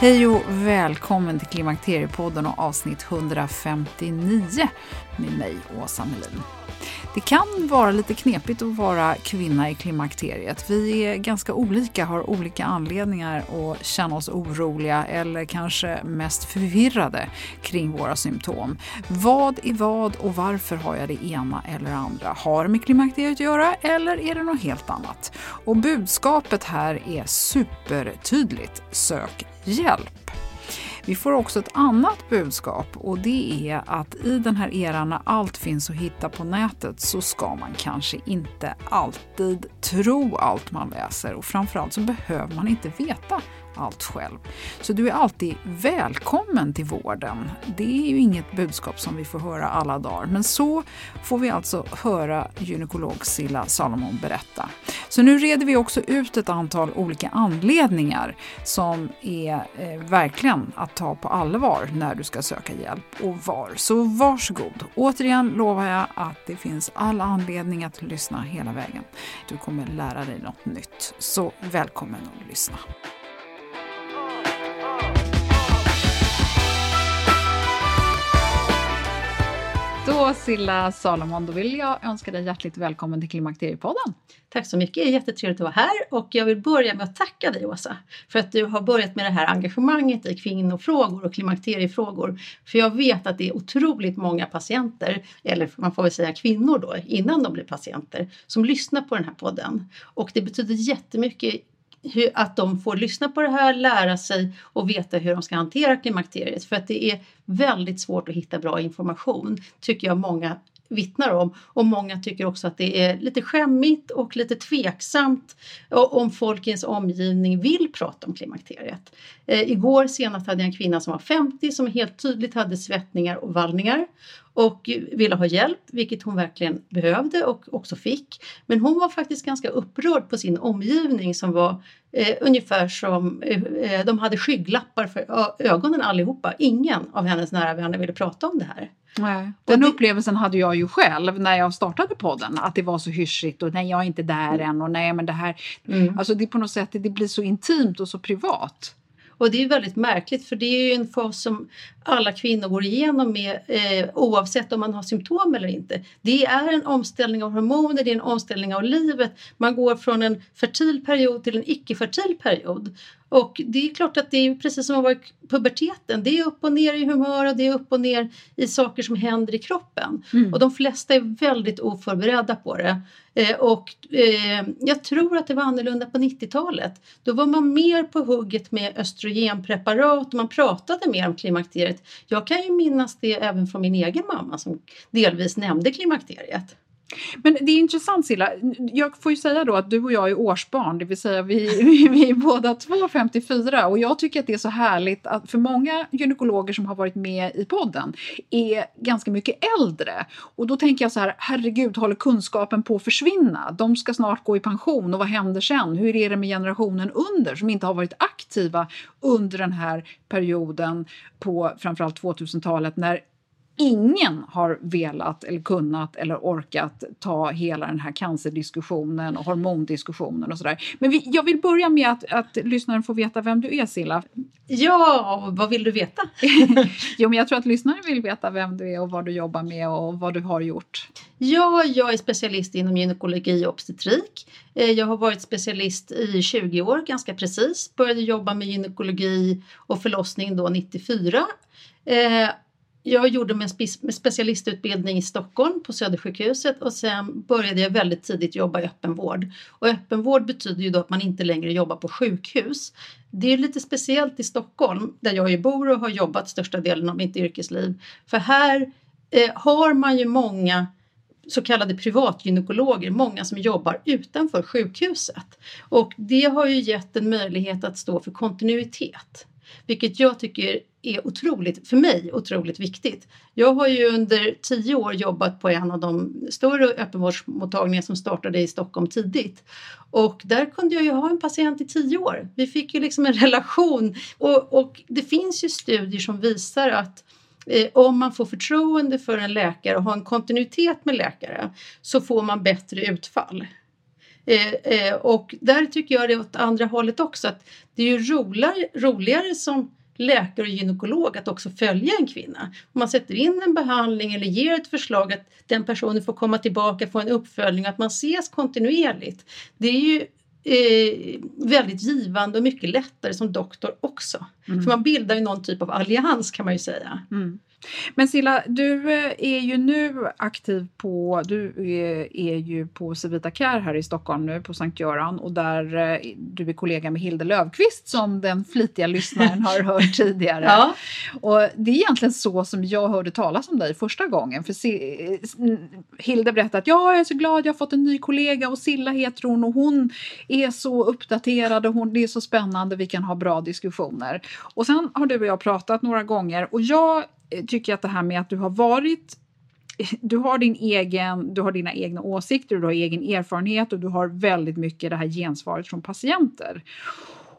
Hej och välkommen till Klimakteriepodden och avsnitt 159 med mig, Åsa Melin. Det kan vara lite knepigt att vara kvinna i klimakteriet. Vi är ganska olika, har olika anledningar att känna oss oroliga eller kanske mest förvirrade kring våra symptom. Vad är vad och varför har jag det ena eller andra? Har det med klimakteriet att göra eller är det något helt annat? Och budskapet här är supertydligt. Sök hjälp. Vi får också ett annat budskap och det är att i den här eran när allt finns att hitta på nätet så ska man kanske inte alltid tro allt man läser och framförallt så behöver man inte veta allt själv. Så du är alltid välkommen till vården. Det är ju inget budskap som vi får höra alla dagar, men så får vi alltså höra gynekolog Silla Salomon berätta. Så nu reder vi också ut ett antal olika anledningar som är eh, verkligen att ta på allvar när du ska söka hjälp och var. Så varsågod. Återigen lovar jag att det finns all anledning att lyssna hela vägen. Du kommer lära dig något nytt. Så välkommen att lyssna. Då Silla Salomon, då vill jag önska dig hjärtligt välkommen till Klimakteriepodden. Tack så mycket, det är jättetrevligt att vara här och jag vill börja med att tacka dig Åsa för att du har börjat med det här engagemanget i kvinnofrågor och klimakteriefrågor. För jag vet att det är otroligt många patienter, eller man får väl säga kvinnor då, innan de blir patienter, som lyssnar på den här podden. Och det betyder jättemycket hur, att de får lyssna på det här, lära sig och veta hur de ska hantera klimakteriet. För att det är väldigt svårt att hitta bra information, tycker jag många vittnar om. Och många tycker också att det är lite skämmigt och lite tveksamt om folk i ens omgivning vill prata om klimakteriet. Eh, igår senast hade jag en kvinna som var 50 som helt tydligt hade svettningar och vallningar och ville ha hjälp, vilket hon verkligen behövde och också fick. Men hon var faktiskt ganska upprörd på sin omgivning som var eh, ungefär som, eh, de hade skygglappar för ögonen allihopa. Ingen av hennes nära vänner ville prata om det här. Nej. Den det, upplevelsen hade jag ju själv när jag startade podden, att det var så hyschigt och nej jag är inte där mm. än och nej men det här, mm. alltså det på något sätt det blir så intimt och så privat. Och det är väldigt märkligt för det är ju en fas som alla kvinnor går igenom med eh, oavsett om man har symptom eller inte. Det är en omställning av hormoner, det är en omställning av livet. Man går från en fertil period till en icke-fertil period. Och det är klart att det är precis som att vara i puberteten. Det är upp och ner i humör och det är upp och ner i saker som händer i kroppen. Mm. Och de flesta är väldigt oförberedda på det. Eh, och eh, jag tror att det var annorlunda på 90-talet. Då var man mer på hugget med östrogenpreparat och man pratade mer om klimakteriet. Jag kan ju minnas det även från min egen mamma som delvis nämnde klimakteriet. Men det är intressant Silla, jag får ju säga då att du och jag är årsbarn, det vill säga vi, vi, vi är båda två 54 och jag tycker att det är så härligt att för många gynekologer som har varit med i podden är ganska mycket äldre och då tänker jag så här, herregud håller kunskapen på att försvinna? De ska snart gå i pension och vad händer sen? Hur är det med generationen under som inte har varit aktiva under den här perioden på framförallt 2000-talet när ingen har velat eller kunnat eller orkat ta hela den här cancerdiskussionen och hormondiskussionen och sådär. Men vi, jag vill börja med att, att lyssnaren får veta vem du är Silla. Ja, vad vill du veta? jo, men jag tror att lyssnaren vill veta vem du är och vad du jobbar med och vad du har gjort. Ja, jag är specialist inom gynekologi och obstetrik. Eh, jag har varit specialist i 20 år, ganska precis. Började jobba med gynekologi och förlossning då 94 jag gjorde min specialistutbildning i Stockholm på Södersjukhuset och sen började jag väldigt tidigt jobba i öppenvård. Och öppenvård betyder ju då att man inte längre jobbar på sjukhus. Det är lite speciellt i Stockholm där jag ju bor och har jobbat största delen av mitt yrkesliv. För här eh, har man ju många så kallade privatgynekologer, många som jobbar utanför sjukhuset. Och det har ju gett en möjlighet att stå för kontinuitet. Vilket jag tycker är otroligt, för mig, otroligt viktigt. Jag har ju under tio år jobbat på en av de större öppenvårdsmottagningar som startade i Stockholm tidigt. Och där kunde jag ju ha en patient i tio år. Vi fick ju liksom en relation och, och det finns ju studier som visar att eh, om man får förtroende för en läkare och har en kontinuitet med läkare så får man bättre utfall. Eh, eh, och där tycker jag det är åt andra hållet också att det är ju roligare, roligare som läkare och gynekolog att också följa en kvinna. Om man sätter in en behandling eller ger ett förslag att den personen får komma tillbaka, få en uppföljning, att man ses kontinuerligt. Det är ju eh, väldigt givande och mycket lättare som doktor också. Mm. För man bildar ju någon typ av allians kan man ju säga. Mm. Men Silla, du eh, är ju nu aktiv på, du är, är ju på Civita Care här i Stockholm nu på Sankt Göran och där eh, du är kollega med Hilde Lövqvist som den flitiga lyssnaren har hört tidigare. Ja. Och det är egentligen så som jag hörde talas om dig första gången. För Hilde berättade att ja, jag är så glad, jag har fått en ny kollega och Silla heter hon och hon är så uppdaterad och hon, det är så spännande, vi kan ha bra diskussioner. Och sen har du och jag pratat några gånger och jag tycker jag att det här med att du har varit du har, din egen, du har dina egna åsikter, du har egen erfarenhet och du har väldigt mycket det här gensvaret från patienter.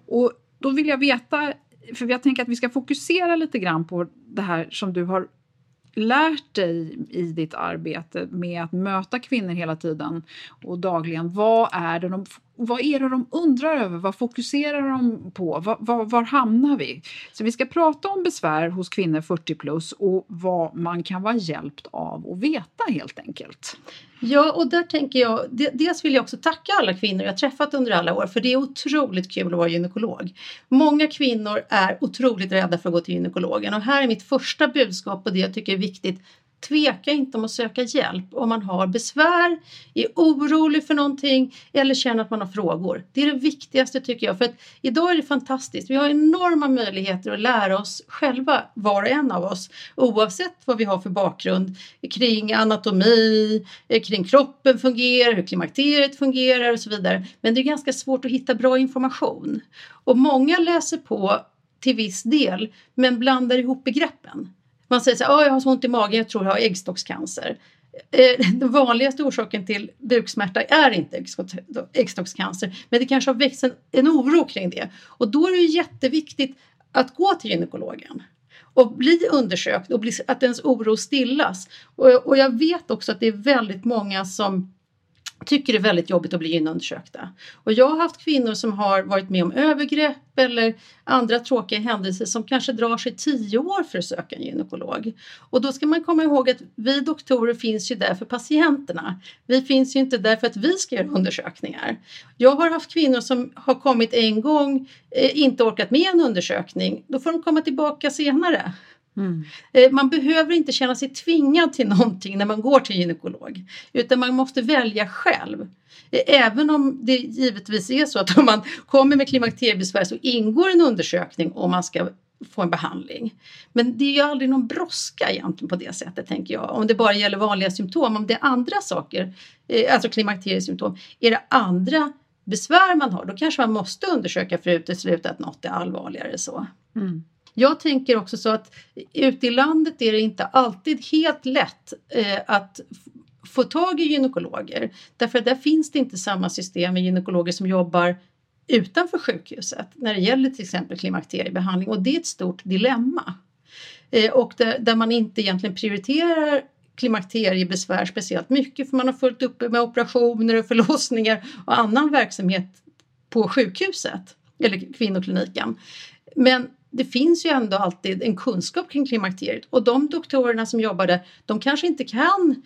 Och då vill jag veta, för jag tänker att vi ska fokusera lite grann på det här som du har lärt dig i ditt arbete med att möta kvinnor hela tiden och dagligen. Vad är det de vad är det de undrar över? Vad fokuserar de på? Var, var, var, hamnar vi? Så vi ska prata om besvär hos kvinnor 40 plus och vad man kan vara hjälpt av att veta helt enkelt. Ja, och där tänker jag, dels vill jag också tacka alla kvinnor jag träffat under alla år, för det är otroligt kul att vara gynekolog. Många kvinnor är otroligt rädda för att gå till gynekologen och här är mitt första budskap och det jag tycker är viktigt Tveka inte om att söka hjälp om man har besvär, är orolig för någonting eller känner att man har frågor. Det är det viktigaste tycker jag. För att idag är det fantastiskt. Vi har enorma möjligheter att lära oss själva, var och en av oss, oavsett vad vi har för bakgrund kring anatomi, eh, kring kroppen fungerar, hur klimakteriet fungerar och så vidare. Men det är ganska svårt att hitta bra information. Och många läser på till viss del men blandar ihop begreppen. Man säger så här, jag har så ont i magen, jag tror jag har äggstockscancer. Eh, den vanligaste orsaken till buksmärta är inte äggstockscancer, men det kanske har växt en, en oro kring det. Och då är det jätteviktigt att gå till gynekologen och bli undersökt och bli, att ens oro stillas. Och, och jag vet också att det är väldigt många som tycker det är väldigt jobbigt att bli inundersökta. Och jag har haft kvinnor som har varit med om övergrepp eller andra tråkiga händelser som kanske drar sig tio år för att söka en gynekolog. Och då ska man komma ihåg att vi doktorer finns ju där för patienterna. Vi finns ju inte där för att vi ska göra undersökningar. Jag har haft kvinnor som har kommit en gång, eh, inte orkat med en undersökning. Då får de komma tillbaka senare. Mm. Eh, man behöver inte känna sig tvingad till någonting när man går till gynekolog utan man måste välja själv. Eh, även om det givetvis är så att om man kommer med klimakteriebesvär så ingår en undersökning om man ska få en behandling. Men det är ju aldrig någon brådska egentligen på det sättet tänker jag. Om det bara gäller vanliga symptom, om det är andra saker, eh, alltså klimakteriesymptom, är det andra besvär man har då kanske man måste undersöka för att utesluta att något är allvarligare så. Mm. Jag tänker också så att ute i landet är det inte alltid helt lätt eh, att få tag i gynekologer. Därför att där finns det inte samma system med gynekologer som jobbar utanför sjukhuset när det gäller till exempel klimakteriebehandling och det är ett stort dilemma. eh, och där, där man inte egentligen prioriterar klimakteriebesvär speciellt mycket för man har fullt uppe med operationer och förlossningar och annan verksamhet på sjukhuset eller kvinnokliniken. Men det finns ju ändå alltid en kunskap kring klimakteriet och de doktorerna som jobbade, de kanske inte kan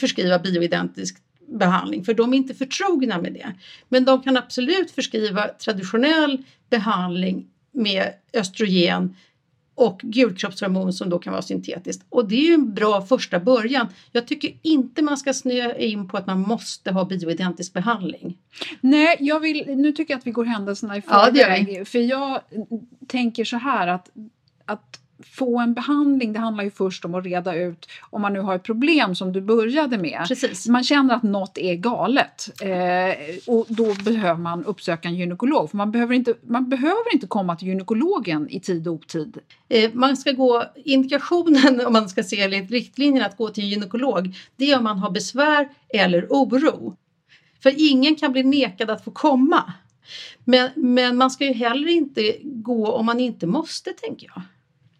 förskriva bioidentisk behandling för de är inte förtrogna med det. Men de kan absolut förskriva traditionell behandling med östrogen och gulkroppshormon som då kan vara syntetiskt. Och det är ju en bra första början. Jag tycker inte man ska snöa in på att man måste ha bioidentisk behandling. Nej, jag vill, nu tycker jag att vi går händelserna i förväg. Ja, för jag tänker så här att, att få en behandling, det handlar ju först om att reda ut om man nu har ett problem som du började med. Precis. Man känner att något är galet eh, och då behöver man uppsöka en gynekolog. För man behöver, inte, man behöver inte komma till gynekologen i tid och otid. Eh, man ska gå, indikationen om man ska se enligt riktlinjerna att gå till en gynekolog, det är om man har besvär eller oro. För ingen kan bli nekad att få komma. Men, men man ska ju heller inte gå om man inte måste, tänker jag.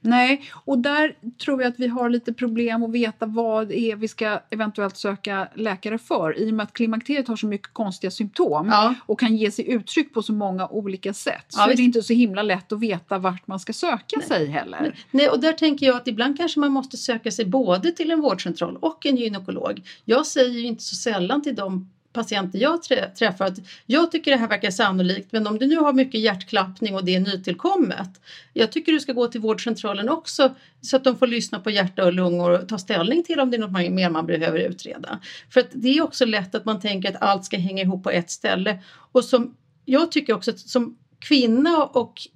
Nej, och där tror jag att vi har lite problem att veta vad det är vi ska eventuellt söka läkare för i och med att klimakteriet har så mycket konstiga symptom ja. och kan ge sig uttryck på så många olika sätt. Så ja, är det inte så himla lätt att veta vart man ska söka Nej. sig heller. Nej, och där tänker jag att ibland kanske man måste söka sig både till en vårdcentral och en gynekolog. Jag säger ju inte så sällan till dem patienter jag träffar att jag tycker det här verkar sannolikt men om du nu har mycket hjärtklappning och det är nytillkommet. Jag tycker du ska gå till vårdcentralen också så att de får lyssna på hjärta och lungor och ta ställning till om det är något mer man behöver utreda. För att det är också lätt att man tänker att allt ska hänga ihop på ett ställe och som jag tycker också att som kvinna och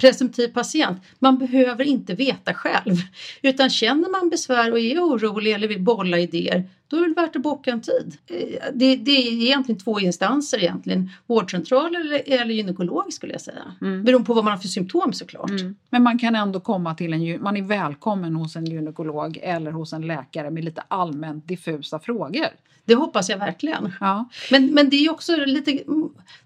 presumtiv patient. Man behöver inte veta själv. Utan känner man besvär och är orolig eller vill bolla idéer, då är det värt att boka en tid. Eh, det, det är egentligen två instanser egentligen. Vårdcentral eller, eller gynekolog skulle jag säga. Mm. Beroende på vad man har för symptom såklart. Mm. Men man kan ändå komma till en, man är välkommen hos en gynekolog eller hos en läkare med lite allmänt diffusa frågor. Det hoppas jag verkligen. Ja. Men, men det är också lite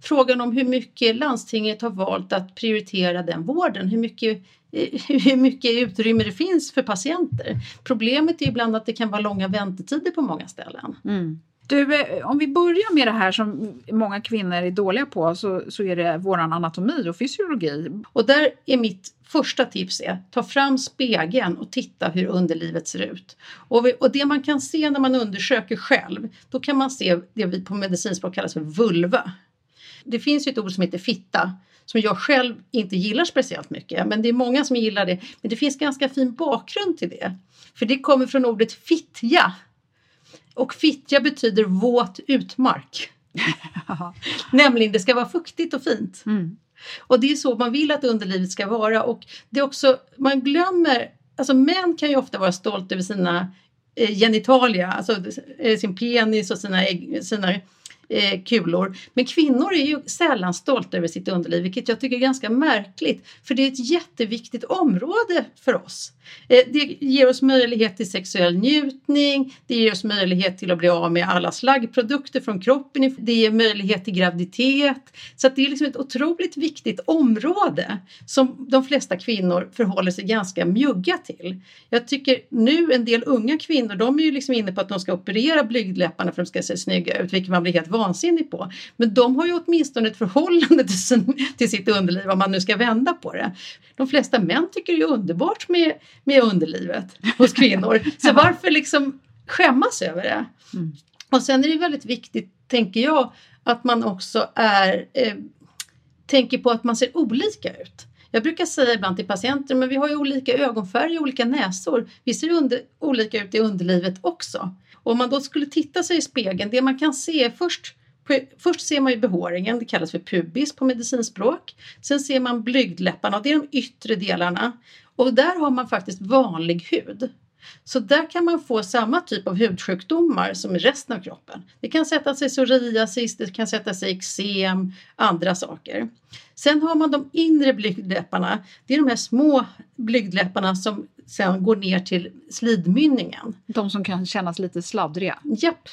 frågan om hur mycket landstinget har valt att prioritera den vården. Hur mycket, hur mycket utrymme det finns för patienter. Problemet är ibland att det kan vara långa väntetider på många ställen. Mm. Du, eh, om vi börjar med det här som många kvinnor är dåliga på så, så är det våran anatomi och fysiologi. Och där är mitt första tips är ta fram spegeln och titta hur underlivet ser ut. Och, vi, och det man kan se när man undersöker själv, då kan man se det vi på medicinspråk kallar för vulva. Det finns ju ett ord som heter fitta som jag själv inte gillar speciellt mycket, men det är många som gillar det. Men det finns ganska fin bakgrund till det. För det kommer från ordet fittja och fittja betyder våt utmark. Nämligen det ska vara fuktigt och fint. Mm. Och det är så man vill att underlivet ska vara och det är också, man glömmer, alltså män kan ju ofta vara stolta över sina eh, genitalia, alltså eh, sin penis och sina, sina eh, kulor. Men kvinnor är ju sällan stolta över sitt underliv, vilket jag tycker är ganska märkligt. För det är ett jätteviktigt område för oss. Eh, det ger oss möjlighet till sexuell njutning, det ger oss möjlighet till att bli av med alla slaggprodukter från kroppen, det ger möjlighet till graviditet. Så det är liksom ett otroligt viktigt område som de flesta kvinnor förhåller sig ganska mjugga till. Jag tycker nu en del unga kvinnor, de är ju liksom inne på att de ska operera blygdläpparna för att de ska se snygga ut, vilket man blir helt vansinnig på. Men de har ju åtminstone ett förhållande till, sin, till sitt underliv om man nu ska vända på det. De flesta män tycker det är underbart med, med underlivet hos kvinnor. Så varför liksom skämmas över det? Mm. Och sen är det väldigt viktigt, tänker jag, att man också är, eh, tänker på att man ser olika ut. Jag brukar säga ibland till patienter, men vi har ju olika ögonfärg och olika näsor. Vi ser under, olika ut i underlivet också. Och om man då skulle titta sig i spegeln, det man kan se först Först ser man ju behåringen, det kallas för pubis på medicinspråk. Sen ser man blygdläpparna, och det är de yttre delarna. Och där har man faktiskt vanlig hud. Så där kan man få samma typ av hudsjukdomar som i resten av kroppen. Det kan sätta sig psoriasis, det kan sätta sig eksem, andra saker. Sen har man de inre blygdläpparna. Det är de här små blygdläpparna som sen går ner till slidmynningen. De som kan kännas lite sladdriga? Japp.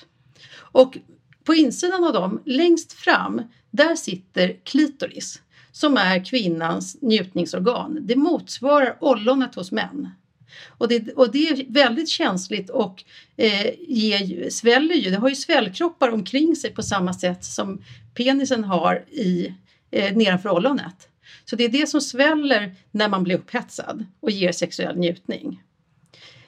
Och på insidan av dem, längst fram, där sitter klitoris. som är kvinnans njutningsorgan. Det motsvarar ollonet hos män. Och det, och det är väldigt känsligt och eh, ger, sväller ju, det har ju svällkroppar omkring sig på samma sätt som penisen har i, eh, nedanför ollonet. Så det är det som sväller när man blir upphetsad och ger sexuell njutning.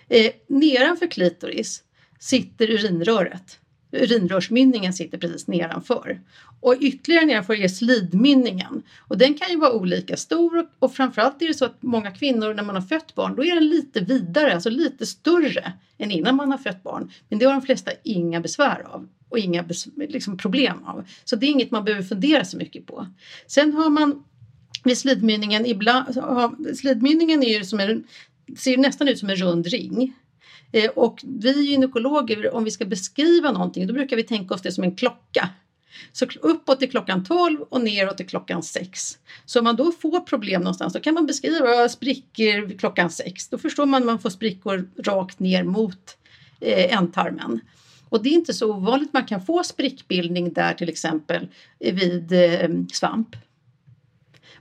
Eh, nedanför klitoris sitter urinröret. Urinrörsmynningen sitter precis nedanför. Och ytterligare nedanför är slidmynningen. Och den kan ju vara olika stor och, och framförallt är det så att många kvinnor när man har fött barn då är den lite vidare, alltså lite större än innan man har fött barn. Men det har de flesta inga besvär av och inga liksom, problem av. Så det är inget man behöver fundera så mycket på. Sen har man vid slidmynningen, ibland, slidmynningen är ju som en, ser nästan ut som en rund ring. Eh, och vi gynekologer, om vi ska beskriva någonting, då brukar vi tänka oss det som en klocka. Så uppåt till klockan 12 och neråt till klockan 6. Så om man då får problem någonstans då kan man beskriva sprickor klockan 6. Då förstår man att man får sprickor rakt ner mot eh, ändtarmen. Och det är inte så ovanligt man kan få sprickbildning där till exempel vid eh, svamp.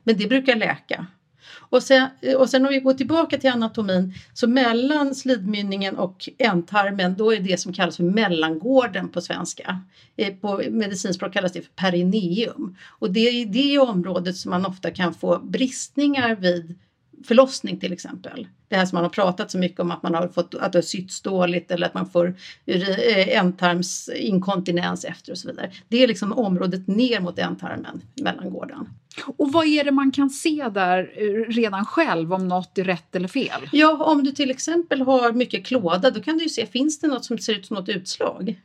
Men det brukar läka. Och sen, och sen om vi går tillbaka till anatomin så mellan slidmynningen och ändtarmen då är det som kallas för mellangården på svenska. Eh, på medicinspråk kallas det för perineum. Och det är det området som man ofta kan få bristningar vid förlossning till exempel. Det här som man har pratat så mycket om att man har fått att det har sytts dåligt eller att man får eh, ändtarmsinkontinens efter och så vidare. Det är liksom området ner mot ändtarmen, mellangården. Och vad är det man kan se där eh, redan själv om något är rätt eller fel? Ja, om du till exempel har mycket klåda då kan du ju se, finns det något som ser ut som något utslag?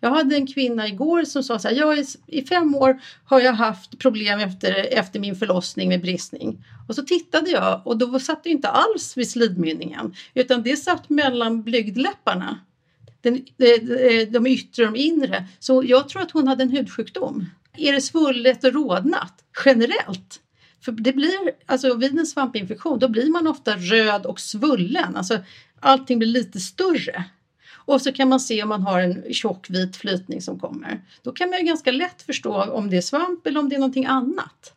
Jag hade en kvinna igår som sa så här, jag i fem år har jag haft problem efter, efter min förlossning med bristning. Och så tittade jag och då satt det inte alls vid slidmynningen utan det satt mellan blygdläpparna. Den, de, de yttre och de inre. Så jag tror att hon hade en hudsjukdom. Är det svullet och rodnat generellt? För det blir, alltså vid en svampinfektion då blir man ofta röd och svullen. Alltså allting blir lite större. Och så kan man se om man har en tjock vit flytning som kommer. Då kan man ju ganska lätt förstå om det är svamp eller om det är någonting annat.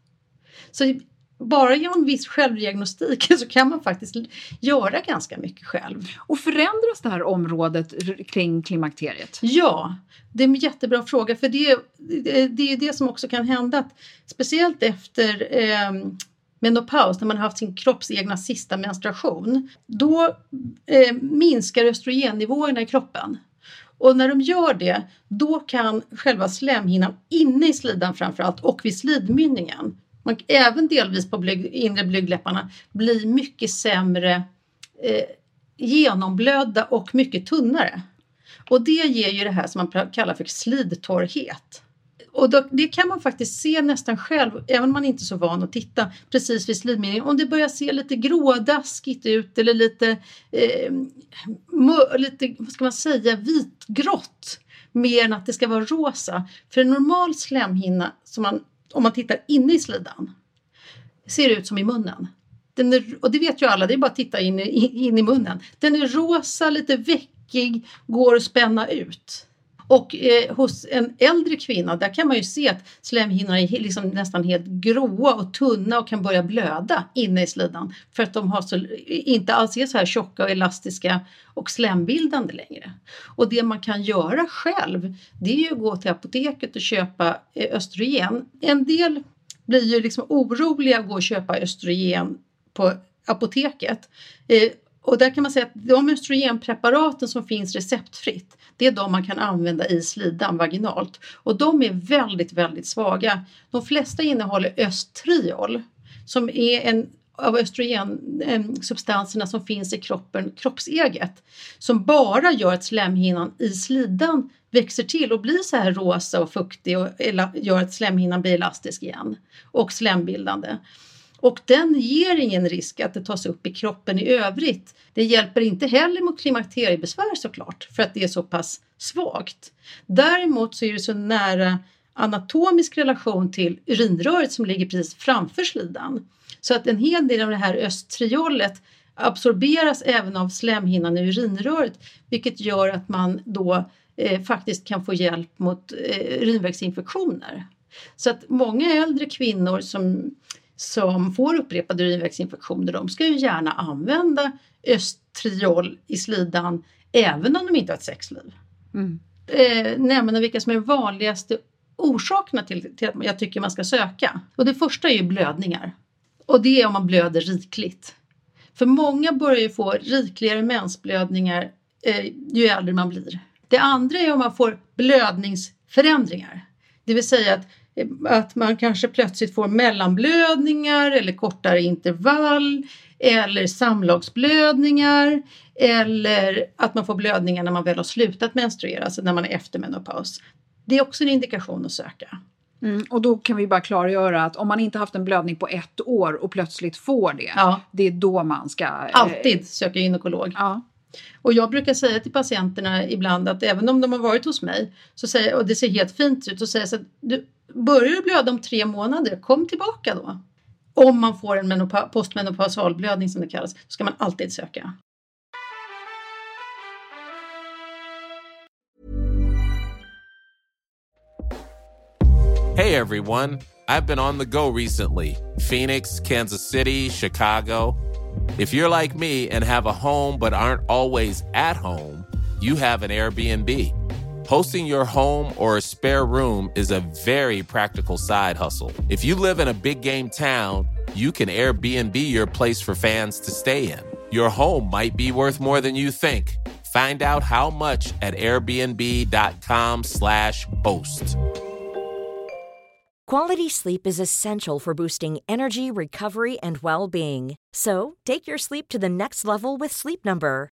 Så bara genom viss självdiagnostik så kan man faktiskt göra ganska mycket själv. Och förändras det här området kring klimakteriet? Ja, det är en jättebra fråga för det, det är ju det som också kan hända att speciellt efter eh, menopaus, när man har haft sin kropps egna sista menstruation, då eh, minskar östrogennivåerna i kroppen. Och när de gör det, då kan själva slemhinnan inne i slidan framförallt och vid slidmynningen, man, även delvis på blyg, inre blygdläpparna, blir mycket sämre eh, genomblödda och mycket tunnare. Och det ger ju det här som man kallar för slidtorrhet. Och då, det kan man faktiskt se nästan själv, även om man inte är så van att titta precis vid slidmynningen. Om det börjar se lite grådaskigt ut eller lite, eh, mör, lite vad ska man säga, vitgrått mer än att det ska vara rosa. För en normal slemhinna, som man, om man tittar inne i slidan, ser ut som i munnen. Den är, och det vet ju alla, det är bara att titta in, in i munnen. Den är rosa, lite veckig, går att spänna ut. Och eh, hos en äldre kvinna där kan man ju se att slemhinnorna är liksom nästan helt gråa och tunna och kan börja blöda inne i slidan för att de har så, inte alls är så här tjocka och elastiska och slembildande längre. Och det man kan göra själv det är ju att gå till apoteket och köpa eh, östrogen. En del blir ju liksom oroliga att gå och köpa östrogen på apoteket. Eh, och där kan man säga att de östrogenpreparaten som finns receptfritt, det är de man kan använda i slidan vaginalt. Och de är väldigt, väldigt svaga. De flesta innehåller östriol som är en av östrogensubstanserna som finns i kroppen kroppseget som bara gör att slemhinnan i slidan växer till och blir så här rosa och fuktig och gör att slemhinnan blir elastisk igen och slembildande. Och den ger ingen risk att det tas upp i kroppen i övrigt. Det hjälper inte heller mot klimakteriebesvär såklart för att det är så pass svagt. Däremot så är det så nära anatomisk relation till urinröret som ligger precis framför slidan. Så att en hel del av det här östriolet absorberas även av slemhinnan i urinröret vilket gör att man då eh, faktiskt kan få hjälp mot eh, urinvägsinfektioner. Så att många äldre kvinnor som, som får upprepade urinvägsinfektioner de ska ju gärna använda östriol i slidan även om de inte har ett sexliv. Mm. Eh, nämna vilka som är de vanligaste orsakerna till, till att jag tycker man ska söka. Och det första är ju blödningar. Och det är om man blöder rikligt. För många börjar ju få rikligare mensblödningar eh, ju äldre man blir. Det andra är om man får blödningsförändringar. Det vill säga att, att man kanske plötsligt får mellanblödningar eller kortare intervall eller samlagsblödningar eller att man får blödningar när man väl har slutat menstruera, alltså när man är efter menopaus. Det är också en indikation att söka. Mm, och då kan vi bara klargöra att om man inte haft en blödning på ett år och plötsligt får det, ja. det är då man ska... Eh, Alltid söka gynekolog. Ja. Och jag brukar säga till patienterna ibland att även om de har varit hos mig så säger, och det ser helt fint ut så säger jag så att du, börjar du blöda om tre månader, kom tillbaka då. Om man får en postmenopausal blödning som det kallas, så ska man alltid söka. Hey everyone, I've been on the go recently. Phoenix, Kansas City, Chicago. If you're like me and have a home but aren't always at home, you have an Airbnb. Hosting your home or a spare room is a very practical side hustle. If you live in a big game town, you can Airbnb your place for fans to stay in. Your home might be worth more than you think. Find out how much at airbnb.com/slash host. Quality sleep is essential for boosting energy, recovery, and well-being. So, take your sleep to the next level with Sleep Number.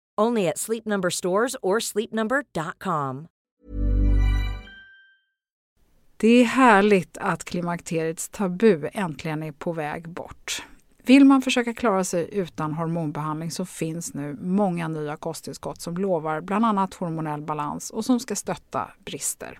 Only at Sleep Number stores or sleepnumber.com. Det är härligt att klimakteriets tabu äntligen är på väg bort. Vill man försöka klara sig utan hormonbehandling så finns nu många nya kosttillskott som lovar bland annat hormonell balans och som ska stötta brister.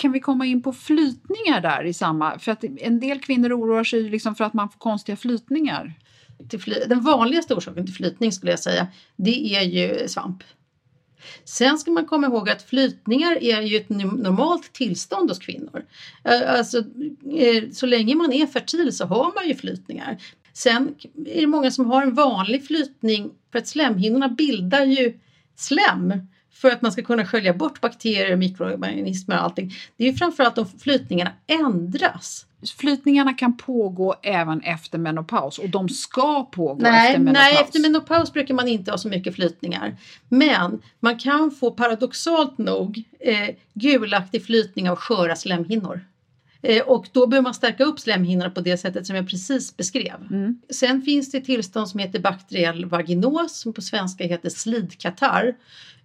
Kan vi komma in på flytningar där i samma... För att en del kvinnor oroar sig liksom för att man får konstiga flytningar. Den vanligaste orsaken till flytning skulle jag säga, det är ju svamp. Sen ska man komma ihåg att flytningar är ju ett normalt tillstånd hos kvinnor. Alltså, eh, så länge man är fertil så har man ju flytningar. Sen är det många som har en vanlig flytning för att slemhinnorna bildar ju slem för att man ska kunna skölja bort bakterier, mikroorganismer och allting. Det är ju framförallt om flytningarna ändras. Flytningarna kan pågå även efter menopaus och de ska pågå nej, efter menopaus. Nej, efter menopaus brukar man inte ha så mycket flytningar. Men man kan få paradoxalt nog eh, gulaktig flytning av sköra slemhinnor. Eh, och då behöver man stärka upp slemhinnorna på det sättet som jag precis beskrev. Mm. Sen finns det tillstånd som heter bakteriell vaginos som på svenska heter slidkatarr.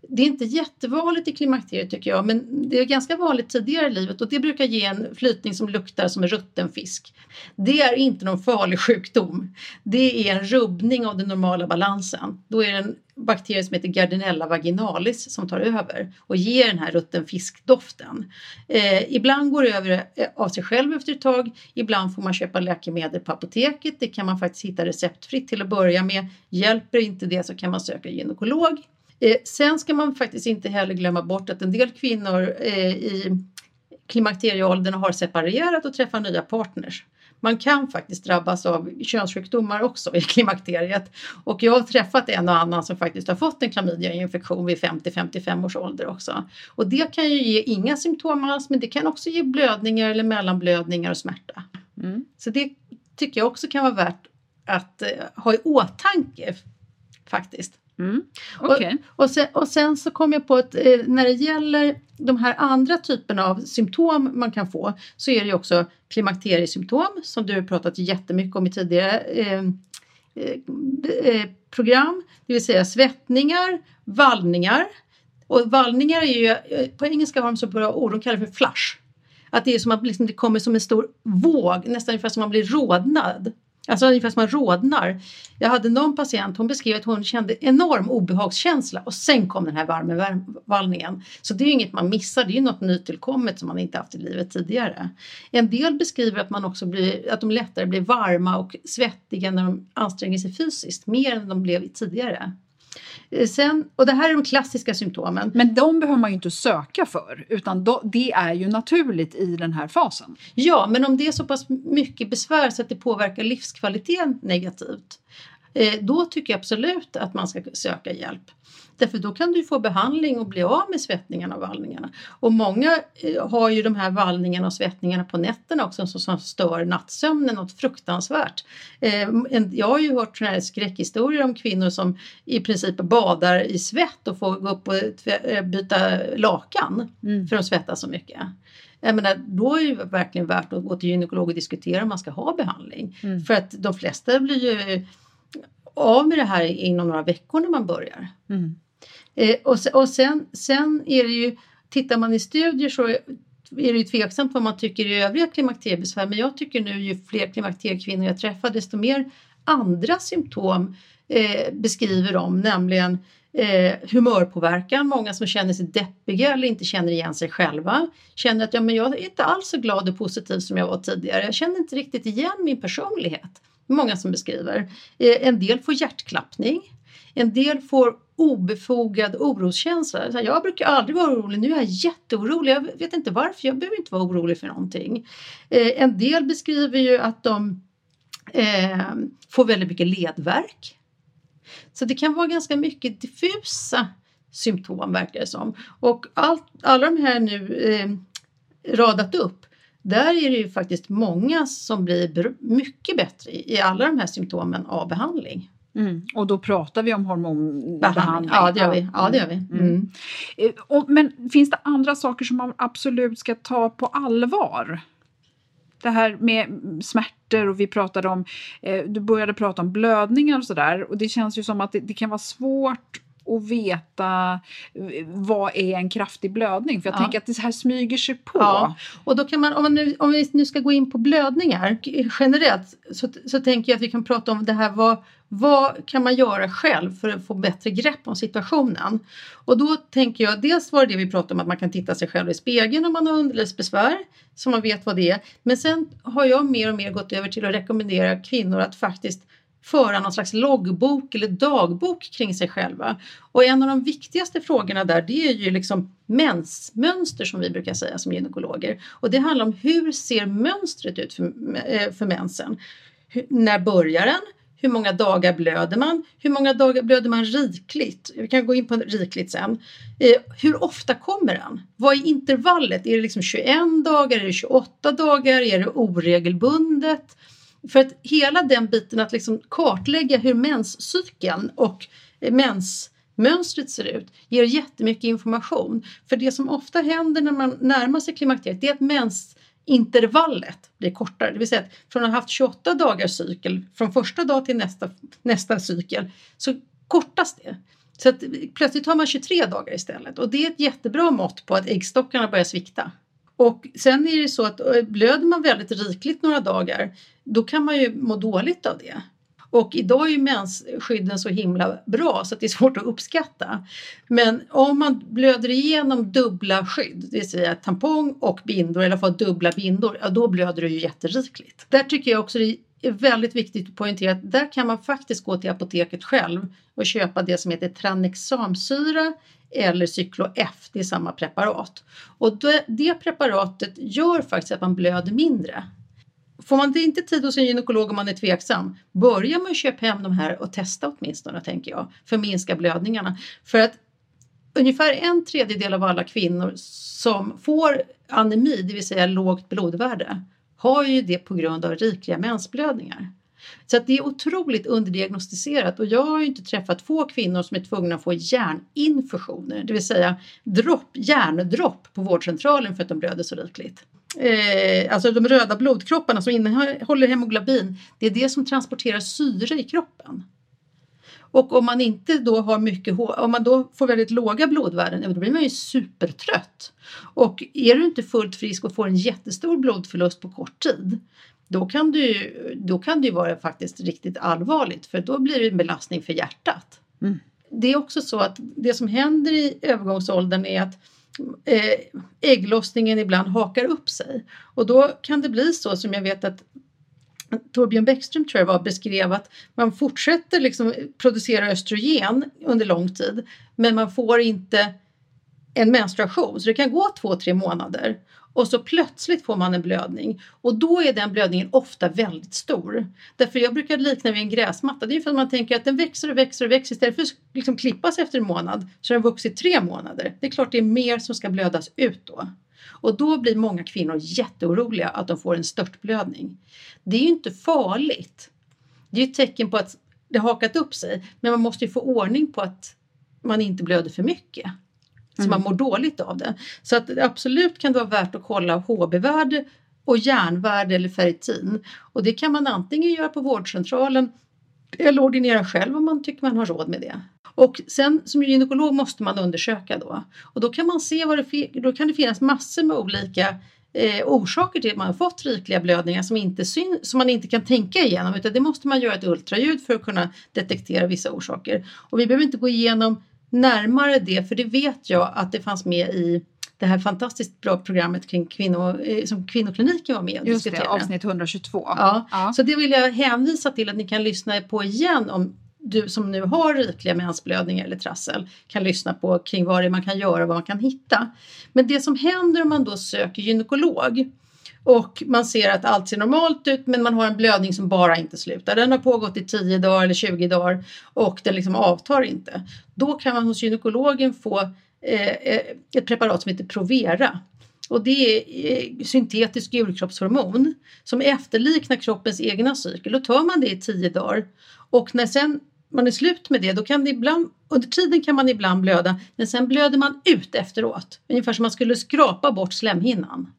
Det är inte jättevanligt i klimakteriet tycker jag men det är ganska vanligt tidigare i livet och det brukar ge en flytning som luktar som en rutten fisk. Det är inte någon farlig sjukdom. Det är en rubbning av den normala balansen. Då är det en bakterie som heter Gardinella vaginalis som tar över och ger den här rutten fiskdoften. Eh, ibland går det över eh, av sig själv efter ett tag. Ibland får man köpa läkemedel på apoteket. Det kan man faktiskt hitta receptfritt till att börja med. Hjälper inte det så kan man söka gynekolog. Eh, sen ska man faktiskt inte heller glömma bort att en del kvinnor eh, i klimakterieåldern har separerat och träffar nya partners. man kan faktiskt drabbas av könssjukdomar också i klimakteriet. Och jag har träffat en och annan som faktiskt har fått en klamydiainfektion vid 50-55 års ålder också. Och det kan ju ge inga symptom alls men det kan också ge blödningar eller mellanblödningar och smärta. Mm. Så det tycker jag också kan vara värt att eh, ha i åtanke faktiskt. Mm. Okay. Och, och, sen, och sen så kom jag på att eh, när det gäller de här andra typerna av symptom man kan få så är det ju också klimakteriesymptom som du har pratat jättemycket om i tidigare eh, eh, eh, program, det vill säga svettningar, vallningar. Och vallningar är ju, eh, på engelska har de så bra ord, de kallar det för flush. Att det är som att liksom det kommer som en stor våg, nästan ungefär som att man blir rodnad. Alltså ungefär som man rodnar. Jag hade någon patient, hon beskrev att hon kände enorm obehagskänsla och sen kom den här värmevallningen. Så det är ju inget man missar, det är ju något nytillkommet som man inte haft i livet tidigare. En del beskriver att, man också blir, att de lättare blir varma och svettiga när de anstränger sig fysiskt, mer än de blev tidigare. Eh, sen, och det här är de klassiska symptomen. Men de behöver man ju inte söka för utan då, det är ju naturligt i den här fasen. Ja, men om det är så pass mycket besvär så att det påverkar livskvaliteten negativt eh, då tycker jag absolut att man ska söka hjälp. Därför då kan du få behandling och bli av med svettningarna och vallningarna. Och många eh, har ju de här vallningarna och svettningarna på nätterna också som stör nattsömnen något fruktansvärt. Eh, jag har ju hört såna här skräckhistorier om kvinnor som i princip badar i svett och får gå upp och eh, byta lakan mm. för att svettas så mycket. Jag menar, då är det verkligen värt att gå till gynekolog och diskutera om man ska ha behandling. Mm. För att de flesta blir ju av med det här inom några veckor när man börjar. Mm. Eh, och, och sen, sen är det ju, tittar man i studier så är det ju tveksamt vad man tycker i övriga klimakteriebesvär men jag tycker nu ju fler klimakteriekvinnor jag träffar desto mer andra symptom eh, beskriver de, nämligen eh, humörpåverkan, många som känner sig deppiga eller inte känner igen sig själva. Känner att ja, men jag är inte alls så glad och positiv som jag var tidigare, jag känner inte riktigt igen min personlighet. Många som beskriver. Eh, en del får hjärtklappning, en del får obefogad oroskänsla. Jag brukar aldrig vara orolig, nu är jag jätteorolig. Jag vet inte varför, jag behöver inte vara orolig för någonting. Eh, en del beskriver ju att de eh, får väldigt mycket ledvärk. Så det kan vara ganska mycket diffusa symptom verkar det som. Och allt, alla de här nu eh, radat upp, där är det ju faktiskt många som blir mycket bättre i alla de här symptomen av behandling. Mm. Och då pratar vi om hormonbehandling? Ja, det gör vi. Ja, det gör vi. Mm. Mm. Eh, och, men finns det andra saker som man absolut ska ta på allvar? Det här med smärtor och vi pratade om, eh, du började prata om blödningar och sådär och det känns ju som att det, det kan vara svårt att veta vad är en kraftig blödning? För jag ja. tänker att det här smyger sig på. Ja. Och då kan man, om, man nu, om vi nu ska gå in på blödningar generellt så, så tänker jag att vi kan prata om det här vad, vad kan man göra själv för att få bättre grepp om situationen? Och då tänker jag, dels var det det vi pratade om att man kan titta sig själv i spegeln om man har underlivsbesvär så man vet vad det är. Men sen har jag mer och mer gått över till att rekommendera kvinnor att faktiskt föra någon slags loggbok eller dagbok kring sig själva. Och en av de viktigaste frågorna där det är ju liksom mensmönster som vi brukar säga som gynekologer. Och det handlar om hur ser mönstret ut för, eh, för mensen? Hur, när börjar den? Hur många dagar blöder man? Hur många dagar blöder man rikligt? Vi kan gå in på rikligt sen. Eh, hur ofta kommer den? Vad är intervallet? Är det liksom 21 dagar? Är det 28 dagar? Är det oregelbundet? För att hela den biten att liksom kartlägga hur menscykeln och mensmönstret ser ut ger jättemycket information. För det som ofta händer när man närmar sig klimakteriet det är att mensintervallet blir kortare. Det vill säga att från att ha haft 28 dagars cykel från första dag till nästa, nästa cykel så kortas det. Så att plötsligt har man 23 dagar istället och det är ett jättebra mått på att äggstockarna börjar svikta. Och sen är det så att eh, blöder man väldigt rikligt några dagar då kan man ju må dåligt av det. Och idag är ju mensskydden så himla bra så att det är svårt att uppskatta. Men om man blöder igenom dubbla skydd, det vill säga tampong och bindor, eller får dubbla bindor, ja då blöder du ju jätterikligt. Där tycker jag också det är väldigt viktigt att poängtera att där kan man faktiskt gå till apoteket själv och köpa det som heter tranexamsyra eller Cyklo F, det är samma preparat. Och det, det preparatet gör faktiskt att man blöder mindre. får man inte tid hos en gynekolog om man är tveksam, börja med att köpa hem de här och testa åtminstone, tänker jag, för att minska blödningarna. För att ungefär en tredjedel av alla kvinnor som får anemi, det vill säga lågt blodvärde, har ju det på grund av rikliga mensblödningar. Så att det är otroligt underdiagnostiserat och jag har ju inte träffat få kvinnor som är tvungna att få hjärninfusioner, det vill säga dropp, hjärndropp på vårdcentralen för att de blöder så rikligt. Eh, alltså de röda blodkropparna som innehåller hemoglobin, det är det som transporterar syre i kroppen. Och om man inte då har mycket, om man då får väldigt låga blodvärden, då blir man ju supertrött. Och är du inte fullt frisk och får en jättestor blodförlust på kort tid, då kan, du, då kan det ju vara faktiskt riktigt allvarligt för då blir det en belastning för hjärtat. Mm. Det är också så att det som händer i övergångsåldern är att eh, ägglossningen ibland hakar upp sig och då kan det bli så som jag vet att Torbjörn Bäckström tror jag var beskrev att man fortsätter liksom producera östrogen under lång tid men man får inte en menstruation så det kan gå två, tre månader och så plötsligt får man en blödning och då är den blödningen ofta väldigt stor. Därför jag brukar likna vid en gräsmatta. Det är för att man tänker att den växer och växer och växer istället för att liksom klippas efter en månad så har den vuxit tre månader. Det är klart det är mer som ska blödas ut då. Och då blir många kvinnor jätteoroliga att de får en störtblödning. Det är ju inte farligt. Det är ett tecken på att det har hakat upp sig men man måste ju få ordning på att man inte blöder för mycket. Så mm. man mår dåligt av det. Så att absolut kan det vara värt att kolla HB-värde och järnvärde eller ferritin. Och det kan man antingen göra på vårdcentralen eller ordinera själv om man tycker man har råd med det. Och sen som gynekolog måste man undersöka då. Och då kan man se vad det, då kan det finnas massor med olika eh, orsaker till att man har fått rikliga blödningar som, inte syn, som man inte kan tänka igenom utan det måste man göra ett ultraljud för att kunna detektera vissa orsaker. Och vi behöver inte gå igenom närmare det för det vet jag att det fanns med i det här fantastiskt bra programmet kring kvinno, eh, som Kvinnokliniken var med och Just diskuterade. det, avsnitt 122. Ja. ja. Så det vill jag hänvisa till att ni kan lyssna på igen om du som nu har rikliga mensblödningar eller trassel kan lyssna på kring vad det är man kan göra och vad man kan hitta. Men det som händer om man då söker gynekolog och man ser att allt ser normalt ut men man har en blödning som bara inte slutar. Den har pågått i 10 dagar eller 20 dagar och den liksom avtar inte. Då kan man hos gynekologen få eh, eh ett preparat som heter Provera. Och det är eh, syntetiskt gulkroppshormon som efterliknar kroppens egna cykel. Då tar man det i 10 dagar och när sen man är slut med det, då kan det ibland, under tiden kan man ibland blöda, men sen blöder man ut efteråt. Ungefär som man skulle skrapa bort slemhinnan.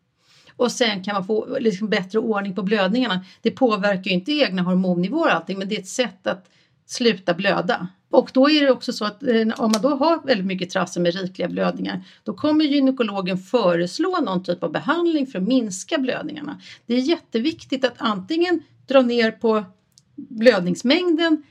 Och sen kan man få liksom bättre ordning på blödningarna. Det påverkar ju inte egna hormonnivåer allting, men det är ett sätt att sluta blöda. Och då är det också så att eh, om man då har väldigt mycket trassel med rikliga blödningar, då kommer gynekologen föreslå någon typ av behandling för att minska blödningarna. Det är jätteviktigt att antingen dra ner på blödningsmängden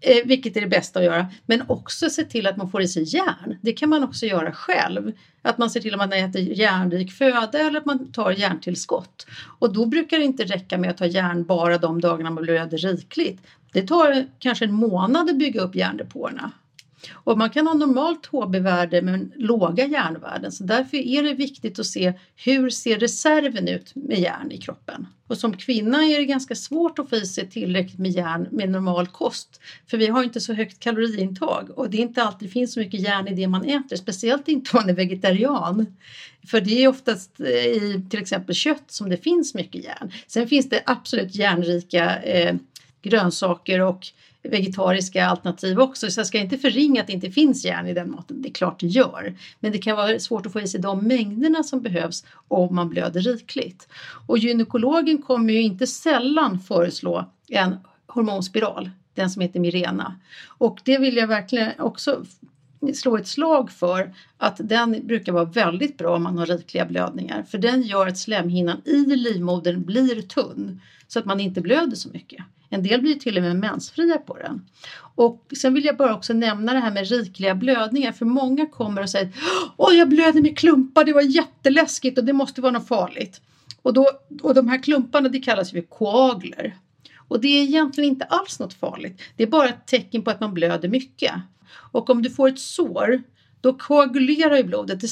eh, vilket är det bästa att göra, men också se till att man får i sig järn. Det kan man också göra själv. Att man ser till att man äter järnrik föda eller att man tar järntillskott. Och då brukar det inte räcka med att ta järn bara de dagarna man blöder rikligt. Det tar kanske en månad att bygga upp järndepåerna. Och man kan ha normalt HB-värde men låga järnvärden så därför är det viktigt att se hur ser reserven ut med järn i kroppen. Och som kvinna är det ganska svårt att få i sig tillräckligt med järn med normal kost. För vi har inte så högt kaloriintag och det är inte alltid finns så mycket järn i det man äter, speciellt inte om man är vegetarian. För det är oftast eh, i till exempel kött som det finns mycket järn. Sen finns det absolut järnrika eh, grönsaker och vegetariska alternativ också. Så jag ska inte förringa att det inte finns järn i den maten. Det är klart det gör. Men det kan vara svårt att få i sig de mängderna som behövs om man blöder rikligt. Och gynekologen kommer ju inte sällan föreslå en hormonspiral, den som heter Mirena. Och det vill jag verkligen också slå ett slag för att den brukar vara väldigt bra om man har rikliga blödningar för den gör att slemhinnan i livmodern blir tunn så att man inte blöder så mycket. En del blir till och med mensfria på den. Och sen vill jag bara också nämna det här med rikliga blödningar för många kommer och säger Åh, jag blöder med klumpar, det var jätteläskigt och det måste vara något farligt. Och, då, och de här klumparna det kallas för koagler. Och det är egentligen inte alls något farligt. Det är bara ett tecken på att man blöder mycket. Och om du får ett sår då koagulerar ju blodet, det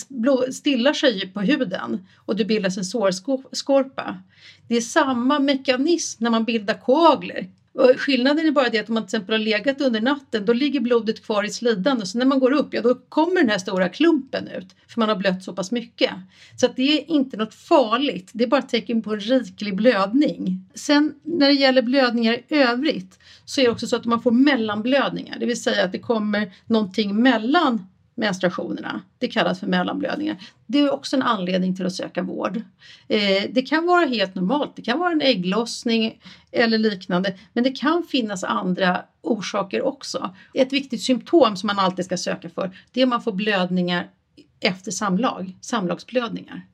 stillar sig på huden och det bildas en sårskorpa. Det är samma mekanism när man bildar koagler. Skillnaden är bara det att om man till exempel har legat under natten då ligger blodet kvar i slidan och så när man går upp ja då kommer den här stora klumpen ut för man har blött så pass mycket. Så att det är inte något farligt, det är bara ett tecken på en riklig blödning. Sen när det gäller blödningar i övrigt så är det också så att man får mellanblödningar, det vill säga att det kommer någonting mellan menstruationerna. Det kallas för mellanblödningar. Det är också en anledning till att söka vård. Eh, det kan vara helt normalt, det kan vara en ägglossning eller liknande, men det kan finnas andra orsaker också. Ett viktigt symptom som man alltid ska söka för, det är om man får blödningar efter samlag, samlagsblödningar.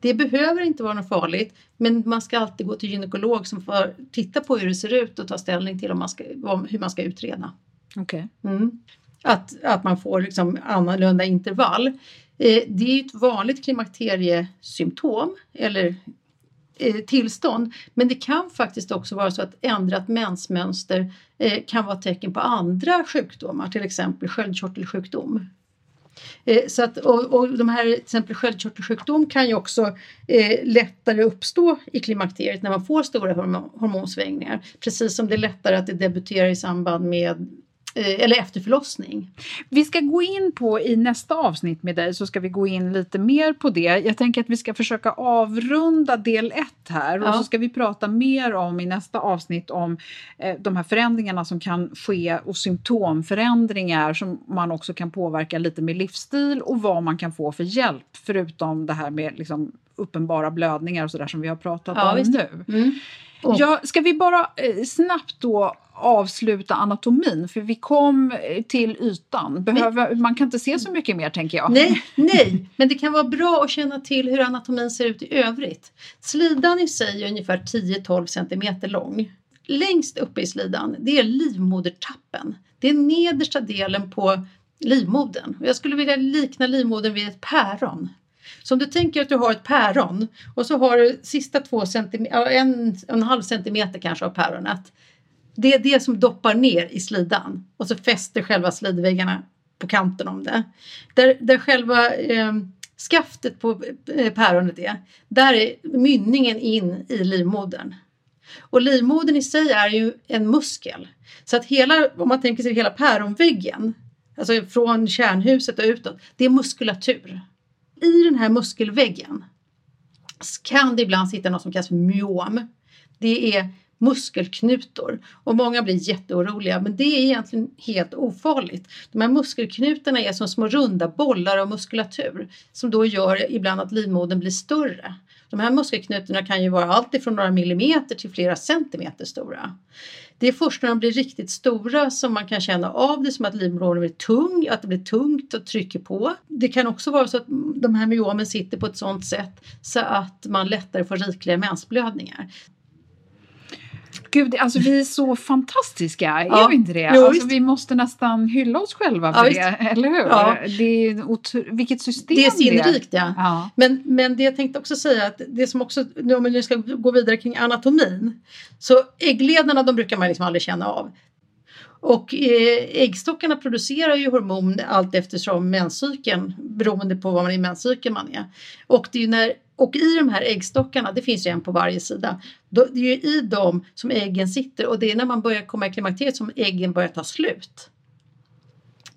Det behöver inte vara något farligt, men man ska alltid gå till gynekolog som får titta på hur det ser ut och ta ställning till om man ska, hur man ska utreda. Okay. Mm att, att man får liksom annorlunda intervall. Eh, det är ett vanligt klimakteriesymptom eller eh, tillstånd men det kan faktiskt också vara så att ändrat mensmönster eh, kan vara tecken på andra sjukdomar, till exempel sköldkörtelsjukdom. Eh, så att, och, och de här till exempel sköldkörtelsjukdom kan ju också eh, lättare uppstå i klimakteriet när man får stora hormonsvängningar. Precis som det är lättare att det debuterar i samband med eller efter förlossning. Vi ska gå in på, i nästa avsnitt med dig, så ska vi gå in lite mer på det. Jag tänker att vi ska försöka avrunda del ett här ja. och så ska vi prata mer om i nästa avsnitt om eh, de här förändringarna som kan ske och symptomförändringar som man också kan påverka lite med livsstil och vad man kan få för hjälp förutom det här med liksom, uppenbara blödningar och sådär som vi har pratat ja, om visst. nu. Mm. Ja, ska vi bara eh, snabbt då avsluta anatomin för vi kom eh, till ytan. Behöver, man kan inte se så mycket mer tänker jag. Nej, nej, men det kan vara bra att känna till hur anatomin ser ut i övrigt. Slidan i sig är ungefär 10-12 cm lång. Längst uppe i slidan, det är livmodertappen. Det är nedersta delen på livmodern. Jag skulle vilja likna livmodern vid ett päron. Så om du tänker att du har ett päron och så har du sista två centimeter, en, en halv centimeter kanske av päronet. Det är det som doppar ner i slidan och så fäster själva slidväggarna på kanten om det. Där, där själva eh, skaftet på eh, päronet är, där är mynningen in i livmodern. Och livmodern i sig är ju en muskel. Så att hela, om man tänker sig hela päronväggen, alltså från kärnhuset och utåt, det är muskulatur i den här muskelväggen kan det ibland sitta något som kallas för myom. Det är muskelknutor och många blir jätteoroliga men det är egentligen helt ofarligt. De här muskelknutorna är som små runda bollar av muskulatur som då gör ibland att livmodern blir större. De här muskelknutorna kan ju vara allt ifrån några millimeter till flera centimeter stora. Det är först när de blir riktigt stora som man kan känna av det som att livmodern blir tung, att det blir tungt och trycker på. Det kan också vara så att de här myomen sitter på ett sådant sätt så att man lättare får rikliga mensblödningar. Gud, alltså vi är så fantastiska, ja. är vi inte det? Jo, alltså, vi måste nästan hylla oss själva för ja, det, eller hur? Ja. Det är vilket system det är. sinnrikt, ja. ja. Men, men det jag tänkte också säga att det som också, om vi nu ska gå vidare kring anatomin, så äggledarna de brukar man liksom aldrig känna av. Och eh, äggstockarna producerar ju hormon allt eftersom menscykeln beroende på vad man i menscykeln man är. Och det är när och i de här äggstockarna, det finns ju en på varje sida, då, det är ju i dem som äggen sitter och det är när man börjar komma i klimakteriet som äggen börjar ta slut.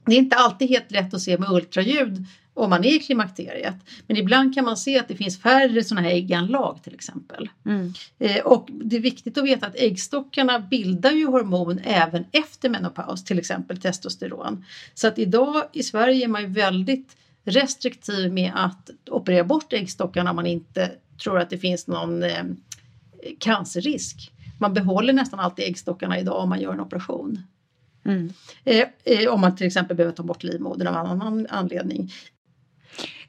Det är inte alltid helt lätt att se med ultraljud om man är i klimakteriet. Men ibland kan man se att det finns färre sådana här ägganlag till exempel. Mm. Eh, och det är viktigt att veta att äggstockarna bildar ju hormon även efter menopaus, till exempel testosteron. Så att idag i Sverige är man ju väldigt restriktiv med att operera bort äggstockarna om man inte tror att det finns någon eh, cancerrisk. Man behåller nästan alltid äggstockarna idag om man gör en operation. Mm. Eh, eh, om man till exempel behöver ta bort livmodern av annan anledning.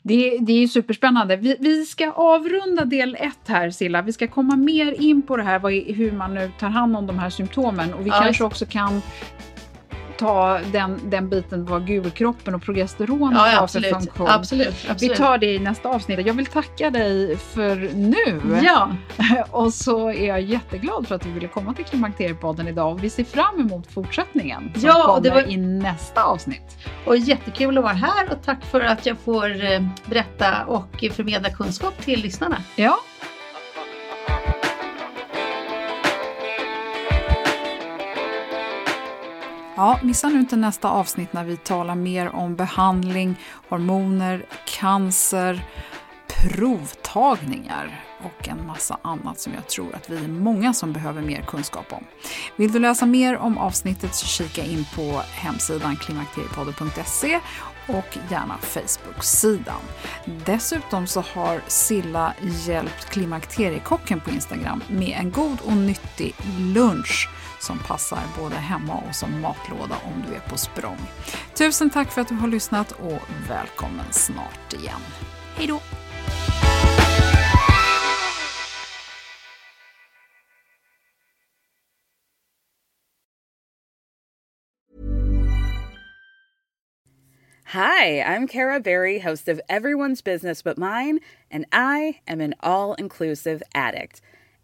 Det, det är superspännande. Vi, vi, ska avrunda del ett här Silla. Vi ska komma mer in på det här vad, hur man nu tar hand om de här symptomen och vi ja. kanske också kan ta den, den biten vad gulkroppen och progesteron Ja, har för funktion. absolut, absolut. Vi tar det i nästa avsnitt. Jag vill tacka dig för nu. Ja, Och så är jag jätteglad för att du ville komma till Klimakteriepodden idag och vi ser fram emot fortsättningen som Ja, kommer det var- i nästa avsnitt. och jättekul att vara här och tack för att jag får eh, berätta och förmedla kunskap till lyssnarna. Ja, Ja, missa nu inte nästa avsnitt när vi talar mer om behandling, hormoner, cancer, provtagningar och en massa annat som jag tror att vi är många som behöver mer kunskap om. Vill du läsa mer om avsnittet så kika in på hemsidan klimakteriepodden.se och gärna Facebook-sidan. Dessutom så har Silla hjälpt Klimakteriekocken på Instagram med en god och nyttig lunch som passar både hemma och som matlåda om du är på språng. Tusen tack för att du har lyssnat och välkommen snart igen. Hej då! Hi, I'm Kara Berry, host of Everyone's Business But Mine, and I am an all inclusive addict.